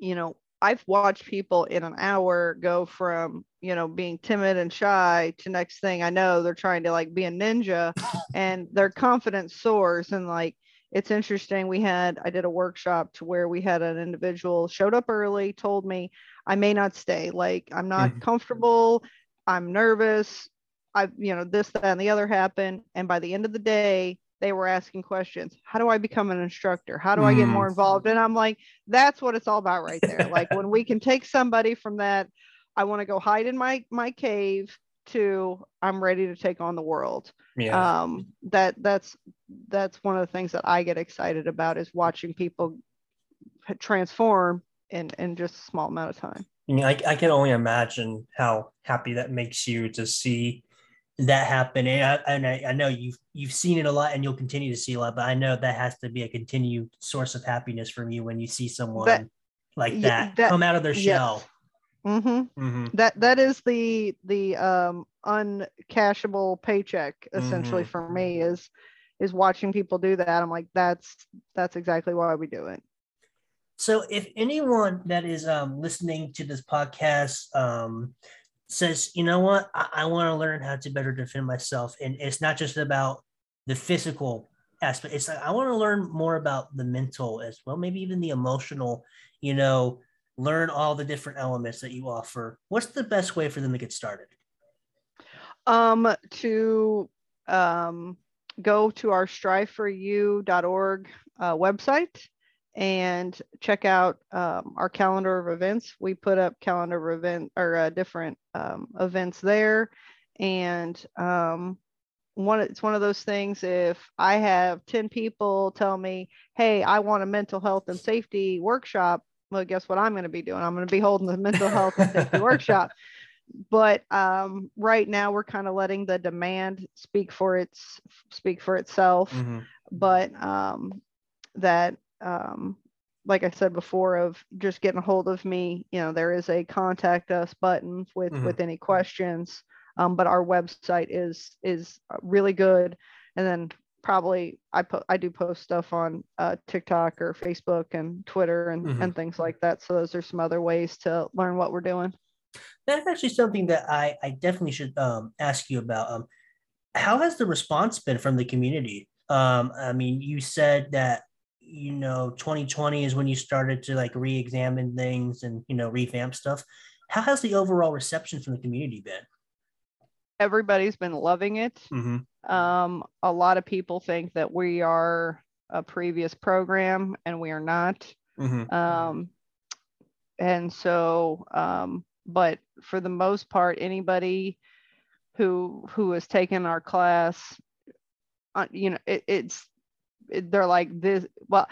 you know, I've watched people in an hour go from, you know, being timid and shy to next thing I know, they're trying to like be a ninja <laughs> and their confidence soars. And like, it's interesting. We had, I did a workshop to where we had an individual showed up early, told me I may not stay. Like, I'm not mm-hmm. comfortable. I'm nervous. I've, you know, this, that, and the other happened. And by the end of the day, they were asking questions. How do i become an instructor? How do i get more mm. involved? And i'm like that's what it's all about right there. Like when we can <laughs> take somebody from that i want to go hide in my my cave to i'm ready to take on the world. Yeah. um that that's that's one of the things that i get excited about is watching people transform in in just a small amount of time. I, mean, I, I can only imagine how happy that makes you to see that happen. And, I, and I, I, know you've you've seen it a lot, and you'll continue to see a lot. But I know that has to be a continued source of happiness from you when you see someone like that, that, come out of their shell. Mm-hmm. Mm-hmm. That that is the the um, uncashable paycheck essentially mm-hmm. for me is is watching people do that. I'm like, that's that's exactly why we do it. So, if anyone that is um, listening to this podcast um, says, you know what, I, I want to learn how to better defend myself. And it's not just about the physical aspect. It's like I want to learn more about the mental as well, maybe even the emotional, you know, learn all the different elements that you offer. What's the best way for them to get started? Um, to um, go to our striveforyou.org uh, website and check out um, our calendar of events. We put up calendar of event or uh, different um, events there, and um, one it's one of those things. If I have ten people tell me, "Hey, I want a mental health and safety workshop," well, guess what I'm going to be doing? I'm going to be holding the mental health and safety <laughs> workshop. But um, right now, we're kind of letting the demand speak for its speak for itself. Mm-hmm. But um, that um, like I said before, of just getting a hold of me. You know, there is a contact us button with mm-hmm. with any questions. Um, but our website is is really good. And then probably I put I do post stuff on uh, TikTok or Facebook and Twitter and mm-hmm. and things like that. So those are some other ways to learn what we're doing. That's actually something that I I definitely should um, ask you about. Um, how has the response been from the community? Um, I mean, you said that you know 2020 is when you started to like re-examine things and you know revamp stuff how has the overall reception from the community been everybody's been loving it mm-hmm. um, a lot of people think that we are a previous program and we are not mm-hmm. um, and so um, but for the most part anybody who who has taken our class uh, you know it, it's they're like this well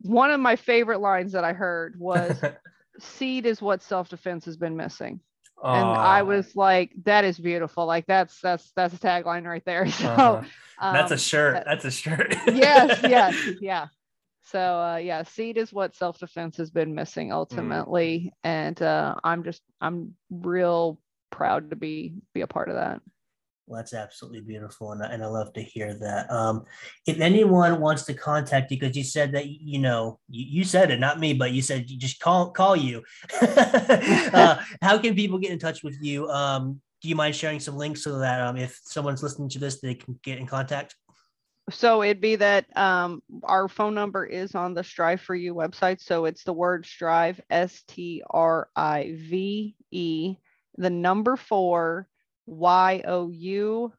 one of my favorite lines that i heard was <laughs> seed is what self-defense has been missing. And i was like that is beautiful. Like that's that's that's a tagline right there. <laughs> So uh-huh. um, that's a shirt. that's a shirt. <laughs> Yes yes yeah. So uh, yeah seed is what self-defense has been missing mm. ultimately. Mm. and uh, i'm just i'm real proud to be be a part of that well, that's absolutely beautiful, and, and I love to hear that. Um, if anyone wants to contact you, because you said that you know you, you, said it, not me, but you said you just call call you. <laughs> uh, how can people get in touch with you? Um, do you mind sharing some links so that um, if someone's listening to this, they can get in contact? So it'd be that um, our phone number is on the Strive for You website. So it's the word Strive, S T R I V E, the number four you.org.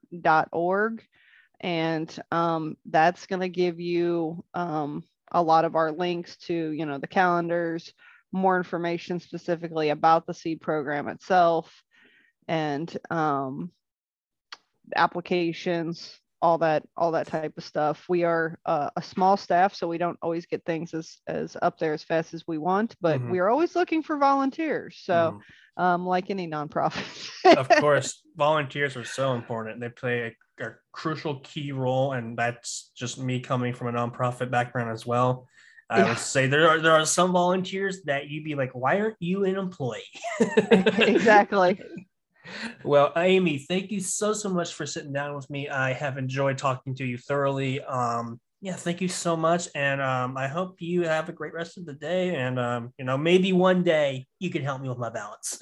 And um, that's going to give you um, a lot of our links to, you know, the calendars, more information specifically about the seed program itself, and um, applications, all that all that type of stuff. We are uh, a small staff, so we don't always get things as as up there as fast as we want, but Mhm. we are always looking for volunteers. So, Mhm. um, like any nonprofit. of <laughs> course, volunteers are so important. They play a, a crucial key role, and that's just me coming from a nonprofit background as well. I Yeah. would say there are there are some volunteers that you'd be like, why aren't you an employee? <laughs> <laughs> exactly. Well, Amy, thank you so so much for sitting down with me. I have enjoyed talking to you thoroughly. Um, yeah, thank you so much, and um, I hope you have a great rest of the day. And um, you know, maybe one day you can help me with my balance.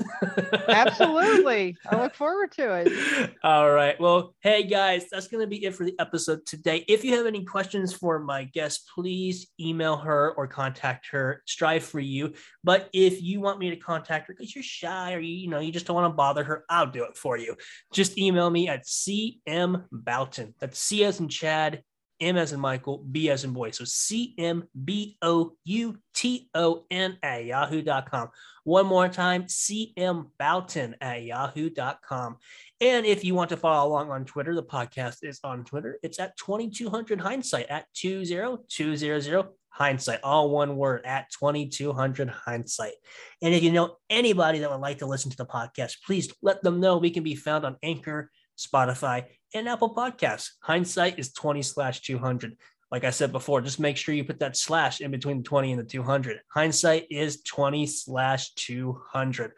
Absolutely. <laughs> I look forward to it. All right. Well, hey guys, that's going to be it for the episode today. If you have any questions for my guest, please email her or contact her. Strive for you. But if you want me to contact her because you're shy or you, you know you just don't want to bother her, I'll do it for you. Just email me at cm Bouton. That's C as in Chad, M as in Michael, B as in boy. So C M B O U T O N at yahoo.com. One more time, CM Bouton at yahoo.com. And if you want to follow along on Twitter, the podcast is on Twitter. It's at 2200 hindsight at 20200 hindsight, all one word at 2200 hindsight. And if you know anybody that would like to listen to the podcast, please let them know we can be found on Anchor, Spotify, and Apple Podcasts. Hindsight is 20 slash 200. Like I said before, just make sure you put that slash in between the 20 and the 200. Hindsight is 20 slash 200.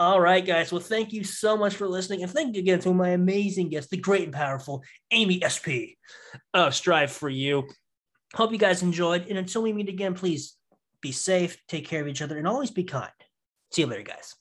All right, guys. Well, thank you so much for listening. And thank you again to my amazing guest, the great and powerful Amy SP of Strive for You. Hope you guys enjoyed. And until we meet again, please be safe, take care of each other, and always be kind. See you later, guys.